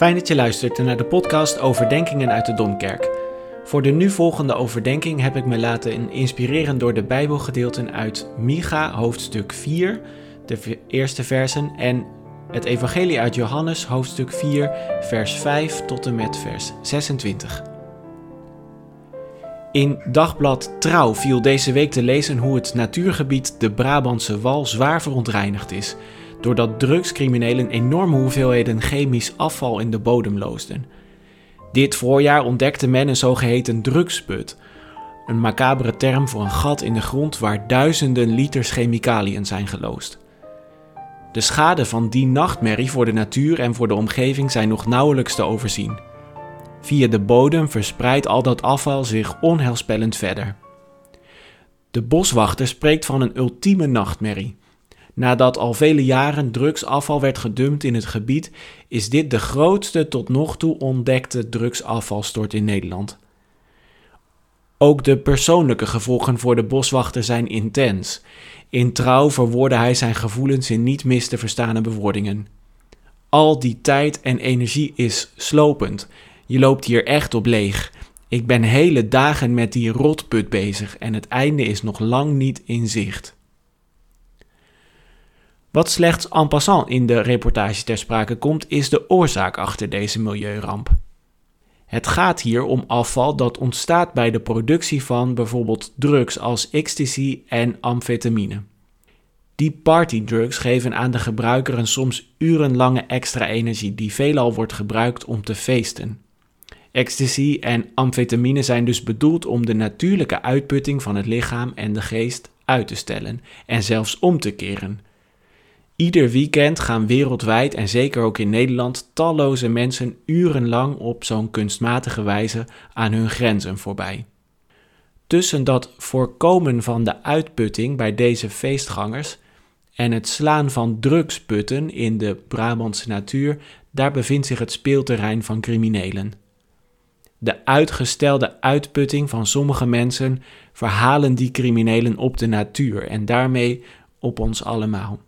Fijn dat je luistert naar de podcast Overdenkingen uit de Domkerk. Voor de nu volgende overdenking heb ik me laten inspireren door de Bijbelgedeelten uit Micha hoofdstuk 4, de eerste versen, en het Evangelie uit Johannes hoofdstuk 4, vers 5 tot en met vers 26. In dagblad Trouw viel deze week te lezen hoe het natuurgebied de Brabantse Wal zwaar verontreinigd is doordat drugscriminelen enorme hoeveelheden chemisch afval in de bodem loosden. Dit voorjaar ontdekte men een zogeheten drugsput, een macabere term voor een gat in de grond waar duizenden liters chemicaliën zijn geloosd. De schade van die nachtmerrie voor de natuur en voor de omgeving zijn nog nauwelijks te overzien. Via de bodem verspreidt al dat afval zich onheilspellend verder. De boswachter spreekt van een ultieme nachtmerrie. Nadat al vele jaren drugsafval werd gedumpt in het gebied, is dit de grootste tot nog toe ontdekte drugsafvalstort in Nederland. Ook de persoonlijke gevolgen voor de boswachter zijn intens. In trouw verwoordde hij zijn gevoelens in niet mis te verstaande bewoordingen. Al die tijd en energie is slopend. Je loopt hier echt op leeg. Ik ben hele dagen met die rotput bezig en het einde is nog lang niet in zicht. Wat slechts en passant in de reportage ter sprake komt, is de oorzaak achter deze milieuramp. Het gaat hier om afval dat ontstaat bij de productie van bijvoorbeeld drugs als ecstasy en amfetamine. Die partydrugs geven aan de gebruiker een soms urenlange extra energie die veelal wordt gebruikt om te feesten. Ecstasy en amfetamine zijn dus bedoeld om de natuurlijke uitputting van het lichaam en de geest uit te stellen en zelfs om te keren, Ieder weekend gaan wereldwijd en zeker ook in Nederland talloze mensen urenlang op zo'n kunstmatige wijze aan hun grenzen voorbij. Tussen dat voorkomen van de uitputting bij deze feestgangers en het slaan van drugsputten in de Brabantse natuur, daar bevindt zich het speelterrein van criminelen. De uitgestelde uitputting van sommige mensen verhalen die criminelen op de natuur en daarmee op ons allemaal.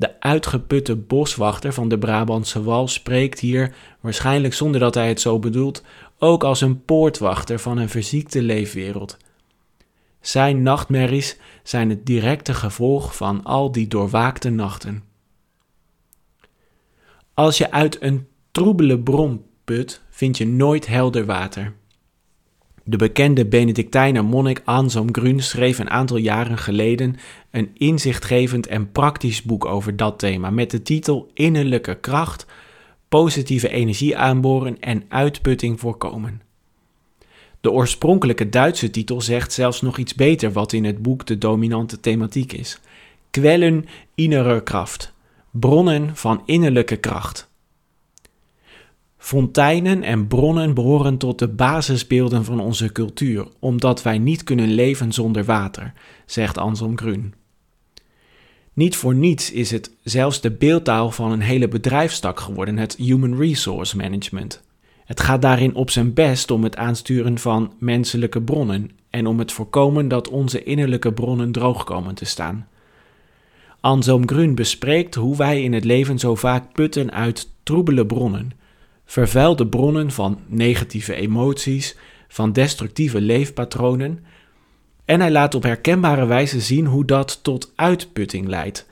De uitgeputte boswachter van de Brabantse Wal spreekt hier, waarschijnlijk zonder dat hij het zo bedoelt, ook als een poortwachter van een verziekte leefwereld. Zijn nachtmerries zijn het directe gevolg van al die doorwaakte nachten. Als je uit een troebele bron put, vind je nooit helder water. De bekende Benedictijner monnik Anselm Grün schreef een aantal jaren geleden een inzichtgevend en praktisch boek over dat thema met de titel Innerlijke kracht, positieve energie aanboren en uitputting voorkomen. De oorspronkelijke Duitse titel zegt zelfs nog iets beter wat in het boek de dominante thematiek is. Quellen innerer kracht, bronnen van innerlijke kracht. Fonteinen en bronnen behoren tot de basisbeelden van onze cultuur, omdat wij niet kunnen leven zonder water, zegt Anselm Grün. Niet voor niets is het zelfs de beeldtaal van een hele bedrijfstak geworden, het Human Resource Management. Het gaat daarin op zijn best om het aansturen van menselijke bronnen en om het voorkomen dat onze innerlijke bronnen droog komen te staan. Anselm Grün bespreekt hoe wij in het leven zo vaak putten uit troebele bronnen, vervuilde bronnen van negatieve emoties, van destructieve leefpatronen. En hij laat op herkenbare wijze zien hoe dat tot uitputting leidt,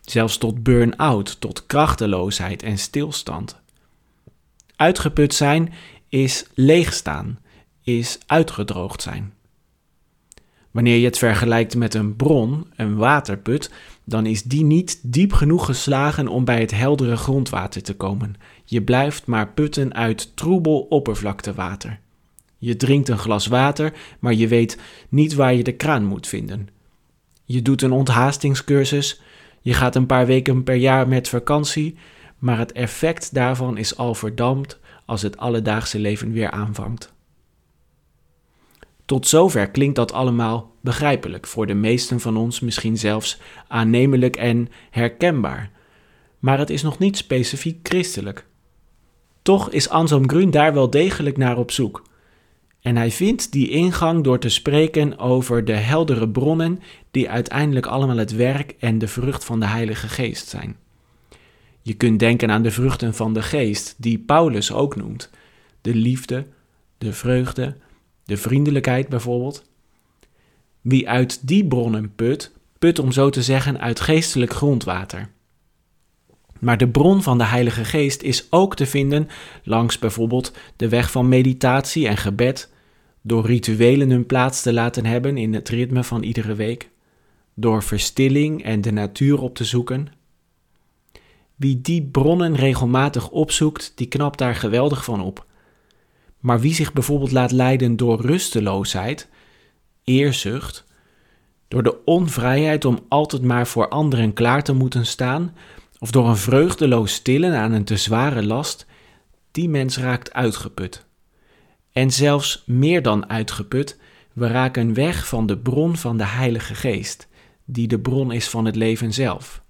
zelfs tot burn-out, tot krachteloosheid en stilstand. Uitgeput zijn is leegstaan, is uitgedroogd zijn. Wanneer je het vergelijkt met een bron, een waterput, dan is die niet diep genoeg geslagen om bij het heldere grondwater te komen. Je blijft maar putten uit troebel oppervlaktewater. Je drinkt een glas water, maar je weet niet waar je de kraan moet vinden. Je doet een onthaastingscursus, je gaat een paar weken per jaar met vakantie, maar het effect daarvan is al verdampt als het alledaagse leven weer aanvangt. Tot zover klinkt dat allemaal begrijpelijk, voor de meesten van ons misschien zelfs aannemelijk en herkenbaar. Maar het is nog niet specifiek christelijk. Toch is Anselm Grün daar wel degelijk naar op zoek. En hij vindt die ingang door te spreken over de heldere bronnen die uiteindelijk allemaal het werk en de vrucht van de Heilige Geest zijn. Je kunt denken aan de vruchten van de geest, die Paulus ook noemt. De liefde, de vreugde, de vriendelijkheid bijvoorbeeld. Wie uit die bronnen put, put om zo te zeggen uit geestelijk grondwater. Maar de bron van de Heilige Geest is ook te vinden langs bijvoorbeeld de weg van meditatie en gebed, door rituelen hun plaats te laten hebben in het ritme van iedere week, door verstilling en de natuur op te zoeken. Wie die bronnen regelmatig opzoekt, die knapt daar geweldig van op. Maar wie zich bijvoorbeeld laat leiden door rusteloosheid, eerzucht, door de onvrijheid om altijd maar voor anderen klaar te moeten staan, of door een vreugdeloos stillen aan een te zware last, die mens raakt uitgeput. En zelfs meer dan uitgeput, we raken weg van de bron van de Heilige Geest, die de bron is van het leven zelf.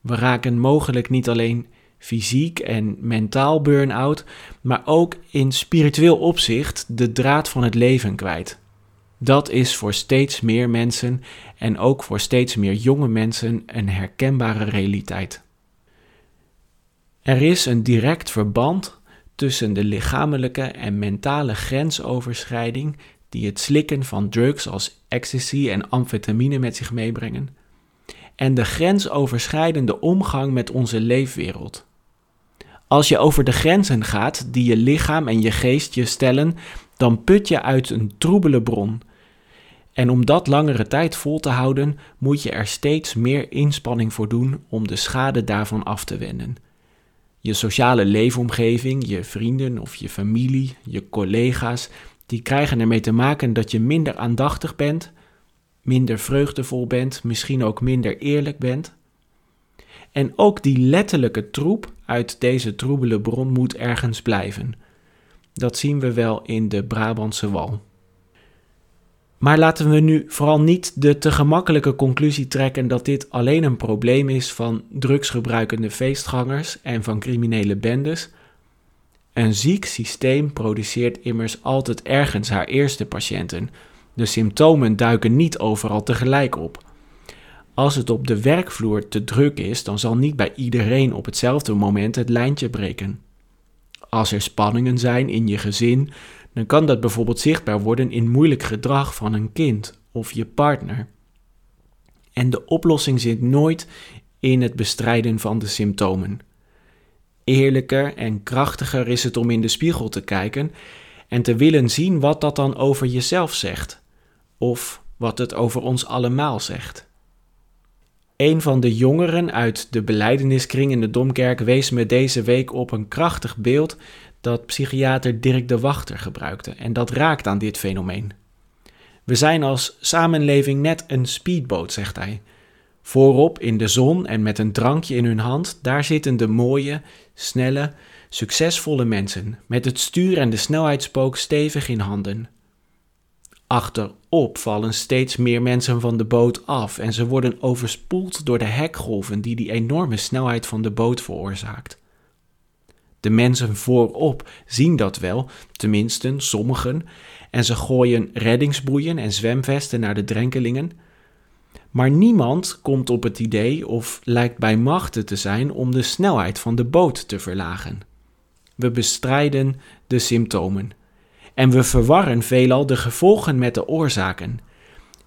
We raken mogelijk niet alleen fysiek en mentaal burn-out, maar ook in spiritueel opzicht de draad van het leven kwijt. Dat is voor steeds meer mensen en ook voor steeds meer jonge mensen een herkenbare realiteit. Er is een direct verband tussen de lichamelijke en mentale grensoverschrijding die het slikken van drugs als ecstasy en amfetamine met zich meebrengen, en de grensoverschrijdende omgang met onze leefwereld. Als je over de grenzen gaat die je lichaam en je geest je stellen, dan put je uit een troebele bron. En om dat langere tijd vol te houden, moet je er steeds meer inspanning voor doen om de schade daarvan af te wenden. Je sociale leefomgeving, je vrienden of je familie, je collega's, die krijgen ermee te maken dat je minder aandachtig bent, minder vreugdevol bent, misschien ook minder eerlijk bent. En ook die letterlijke troep uit deze troebele bron moet ergens blijven. Dat zien we wel in de Brabantse wal. Maar laten we nu vooral niet de te gemakkelijke conclusie trekken dat dit alleen een probleem is van drugsgebruikende feestgangers en van criminele bendes. Een ziek systeem produceert immers altijd ergens haar eerste patiënten. De symptomen duiken niet overal tegelijk op. Als het op de werkvloer te druk is, dan zal niet bij iedereen op hetzelfde moment het lijntje breken. Als er spanningen zijn in je gezin, dan kan dat bijvoorbeeld zichtbaar worden in moeilijk gedrag van een kind of je partner. En de oplossing zit nooit in het bestrijden van de symptomen. Eerlijker en krachtiger is het om in de spiegel te kijken en te willen zien wat dat dan over jezelf zegt, of wat het over ons allemaal zegt. Een van de jongeren uit de beleideniskring in de Domkerk wees me deze week op een krachtig beeld dat psychiater Dirk de Wachter gebruikte en dat raakt aan dit fenomeen. We zijn als samenleving net een speedboot, zegt hij. Voorop in de zon en met een drankje in hun hand, daar zitten de mooie, snelle, succesvolle mensen, met het stuur en de snelheidspook stevig in handen. Achterop vallen steeds meer mensen van de boot af en ze worden overspoeld door de hekgolven die die enorme snelheid van de boot veroorzaakt. De mensen voorop zien dat wel, tenminste sommigen, en ze gooien reddingsboeien en zwemvesten naar de drenkelingen. Maar niemand komt op het idee of lijkt bij machten te zijn om de snelheid van de boot te verlagen. We bestrijden de symptomen. En we verwarren veelal de gevolgen met de oorzaken.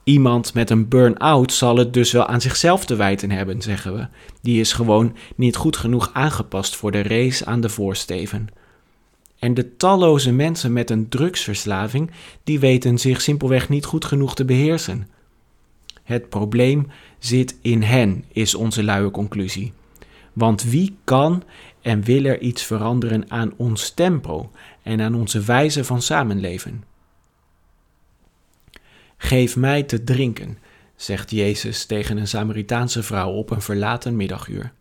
Iemand met een burn-out zal het dus wel aan zichzelf te wijten hebben, zeggen we. Die is gewoon niet goed genoeg aangepast voor de race aan de voorsteven. En de talloze mensen met een drugsverslaving, die weten zich simpelweg niet goed genoeg te beheersen. Het probleem zit in hen, is onze luie conclusie. Want wie kan en wil er iets veranderen aan ons tempo en aan onze wijze van samenleven? Geef mij te drinken, zegt Jezus tegen een Samaritaanse vrouw op een verlaten middaguur,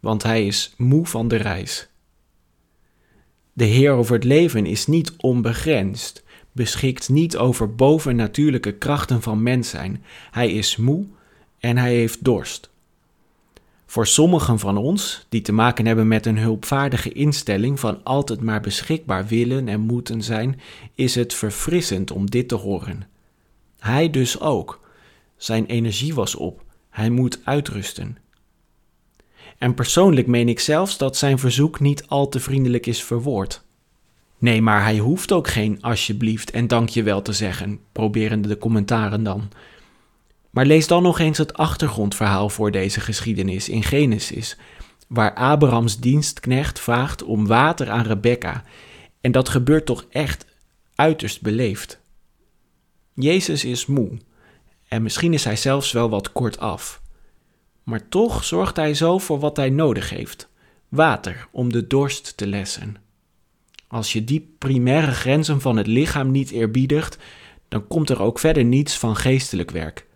want hij is moe van de reis. De Heer over het leven is niet onbegrensd, beschikt niet over bovennatuurlijke krachten van mens zijn. Hij is moe en hij heeft dorst. Voor sommigen van ons, die te maken hebben met een hulpvaardige instelling van altijd maar beschikbaar willen en moeten zijn, is het verfrissend om dit te horen. Hij dus ook. Zijn energie was op. Hij moet uitrusten. En persoonlijk meen ik zelfs dat zijn verzoek niet al te vriendelijk is verwoord. Nee, maar hij hoeft ook geen alsjeblieft en dankjewel te zeggen, proberen de commentaren dan. Maar lees dan nog eens het achtergrondverhaal voor deze geschiedenis in Genesis, waar Abrahams dienstknecht vraagt om water aan Rebecca. En dat gebeurt toch echt uiterst beleefd. Jezus is moe en misschien is hij zelfs wel wat kortaf. Maar toch zorgt hij zo voor wat hij nodig heeft: water om de dorst te lessen. Als je die primaire grenzen van het lichaam niet eerbiedigt, dan komt er ook verder niets van geestelijk werk.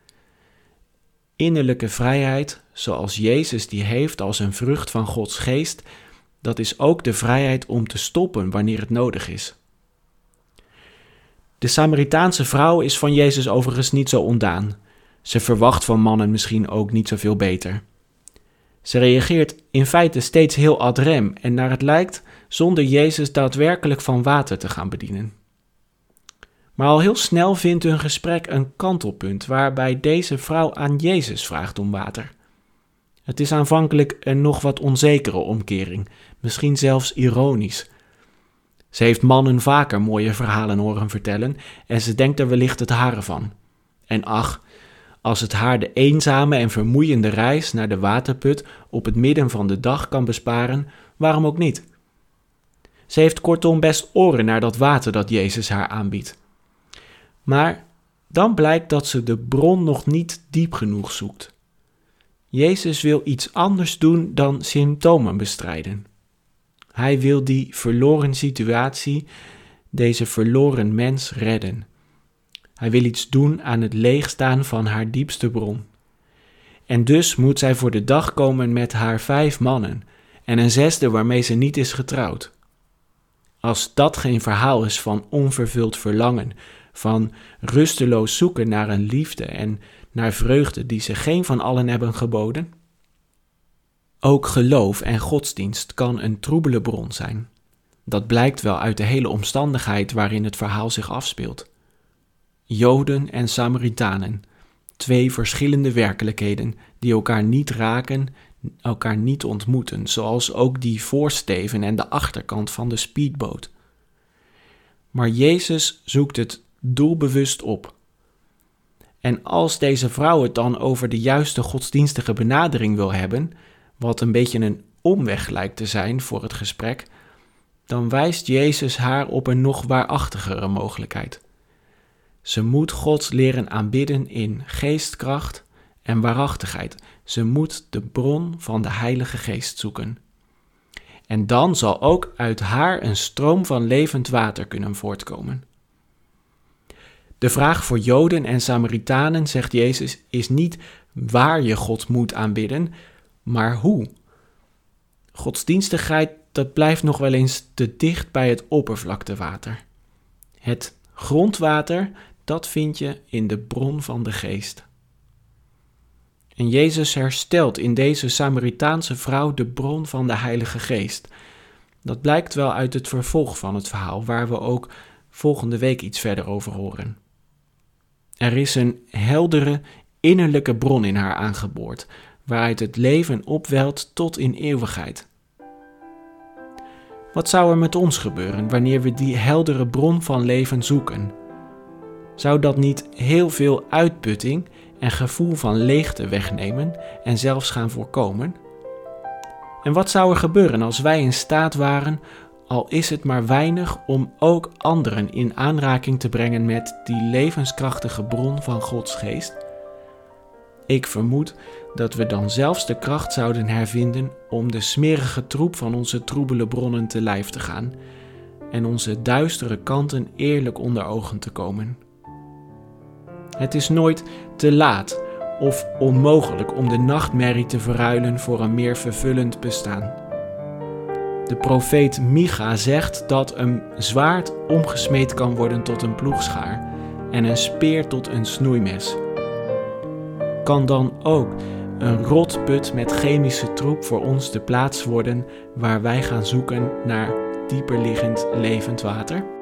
Innerlijke vrijheid, zoals Jezus die heeft als een vrucht van Gods geest, dat is ook de vrijheid om te stoppen wanneer het nodig is. De Samaritaanse vrouw is van Jezus overigens niet zo ondaan. Ze verwacht van mannen misschien ook niet zoveel beter. Ze reageert in feite steeds heel ad rem en naar het lijkt zonder Jezus daadwerkelijk van water te gaan bedienen. Maar al heel snel vindt hun gesprek een kantelpunt waarbij deze vrouw aan Jezus vraagt om water. Het is aanvankelijk een nog wat onzekere omkering, misschien zelfs ironisch. Ze heeft mannen vaker mooie verhalen horen vertellen en ze denkt er wellicht het hare van. En ach, als het haar de eenzame en vermoeiende reis naar de waterput op het midden van de dag kan besparen, waarom ook niet? Ze heeft kortom best oren naar dat water dat Jezus haar aanbiedt. Maar dan blijkt dat ze de bron nog niet diep genoeg zoekt. Jezus wil iets anders doen dan symptomen bestrijden. Hij wil die verloren situatie, deze verloren mens redden. Hij wil iets doen aan het leegstaan van haar diepste bron. En dus moet zij voor de dag komen met haar vijf mannen en een zesde waarmee ze niet is getrouwd. Als dat geen verhaal is van onvervuld verlangen, van rusteloos zoeken naar een liefde en naar vreugde die ze geen van allen hebben geboden? Ook geloof en godsdienst kan een troebele bron zijn. Dat blijkt wel uit de hele omstandigheid waarin het verhaal zich afspeelt. Joden en Samaritanen, twee verschillende werkelijkheden die elkaar niet raken, elkaar niet ontmoeten, zoals ook die voorsteven en de achterkant van de speedboot. Maar Jezus zoekt het doelbewust op. En als deze vrouw het dan over de juiste godsdienstige benadering wil hebben, wat een beetje een omweg lijkt te zijn voor het gesprek, dan wijst Jezus haar op een nog waarachtigere mogelijkheid. Ze moet God leren aanbidden in geestkracht en waarachtigheid. Ze moet de bron van de Heilige Geest zoeken. En dan zal ook uit haar een stroom van levend water kunnen voortkomen. De vraag voor Joden en Samaritanen, zegt Jezus, is niet waar je God moet aanbidden, maar hoe. Godsdienstigheid, dat blijft nog wel eens te dicht bij het oppervlaktewater. Het grondwater, dat vind je in de bron van de geest. En Jezus herstelt in deze Samaritaanse vrouw de bron van de Heilige Geest. Dat blijkt wel uit het vervolg van het verhaal, waar we ook volgende week iets verder over horen. Er is een heldere innerlijke bron in haar aangeboord, waaruit het leven opwelt tot in eeuwigheid. Wat zou er met ons gebeuren wanneer we die heldere bron van leven zoeken? Zou dat niet heel veel uitputting en gevoel van leegte wegnemen en zelfs gaan voorkomen? En wat zou er gebeuren als wij in staat waren, al is het maar weinig, om ook anderen in aanraking te brengen met die levenskrachtige bron van Gods geest? Ik vermoed dat we dan zelfs de kracht zouden hervinden om de smerige troep van onze troebele bronnen te lijf te gaan en onze duistere kanten eerlijk onder ogen te komen. Het is nooit te laat of onmogelijk om de nachtmerrie te verruilen voor een meer vervullend bestaan. De profeet Micha zegt dat een zwaard omgesmeed kan worden tot een ploegschaar en een speer tot een snoeimes. Kan dan ook een rotput met chemische troep voor ons de plaats worden waar wij gaan zoeken naar dieperliggend levend water?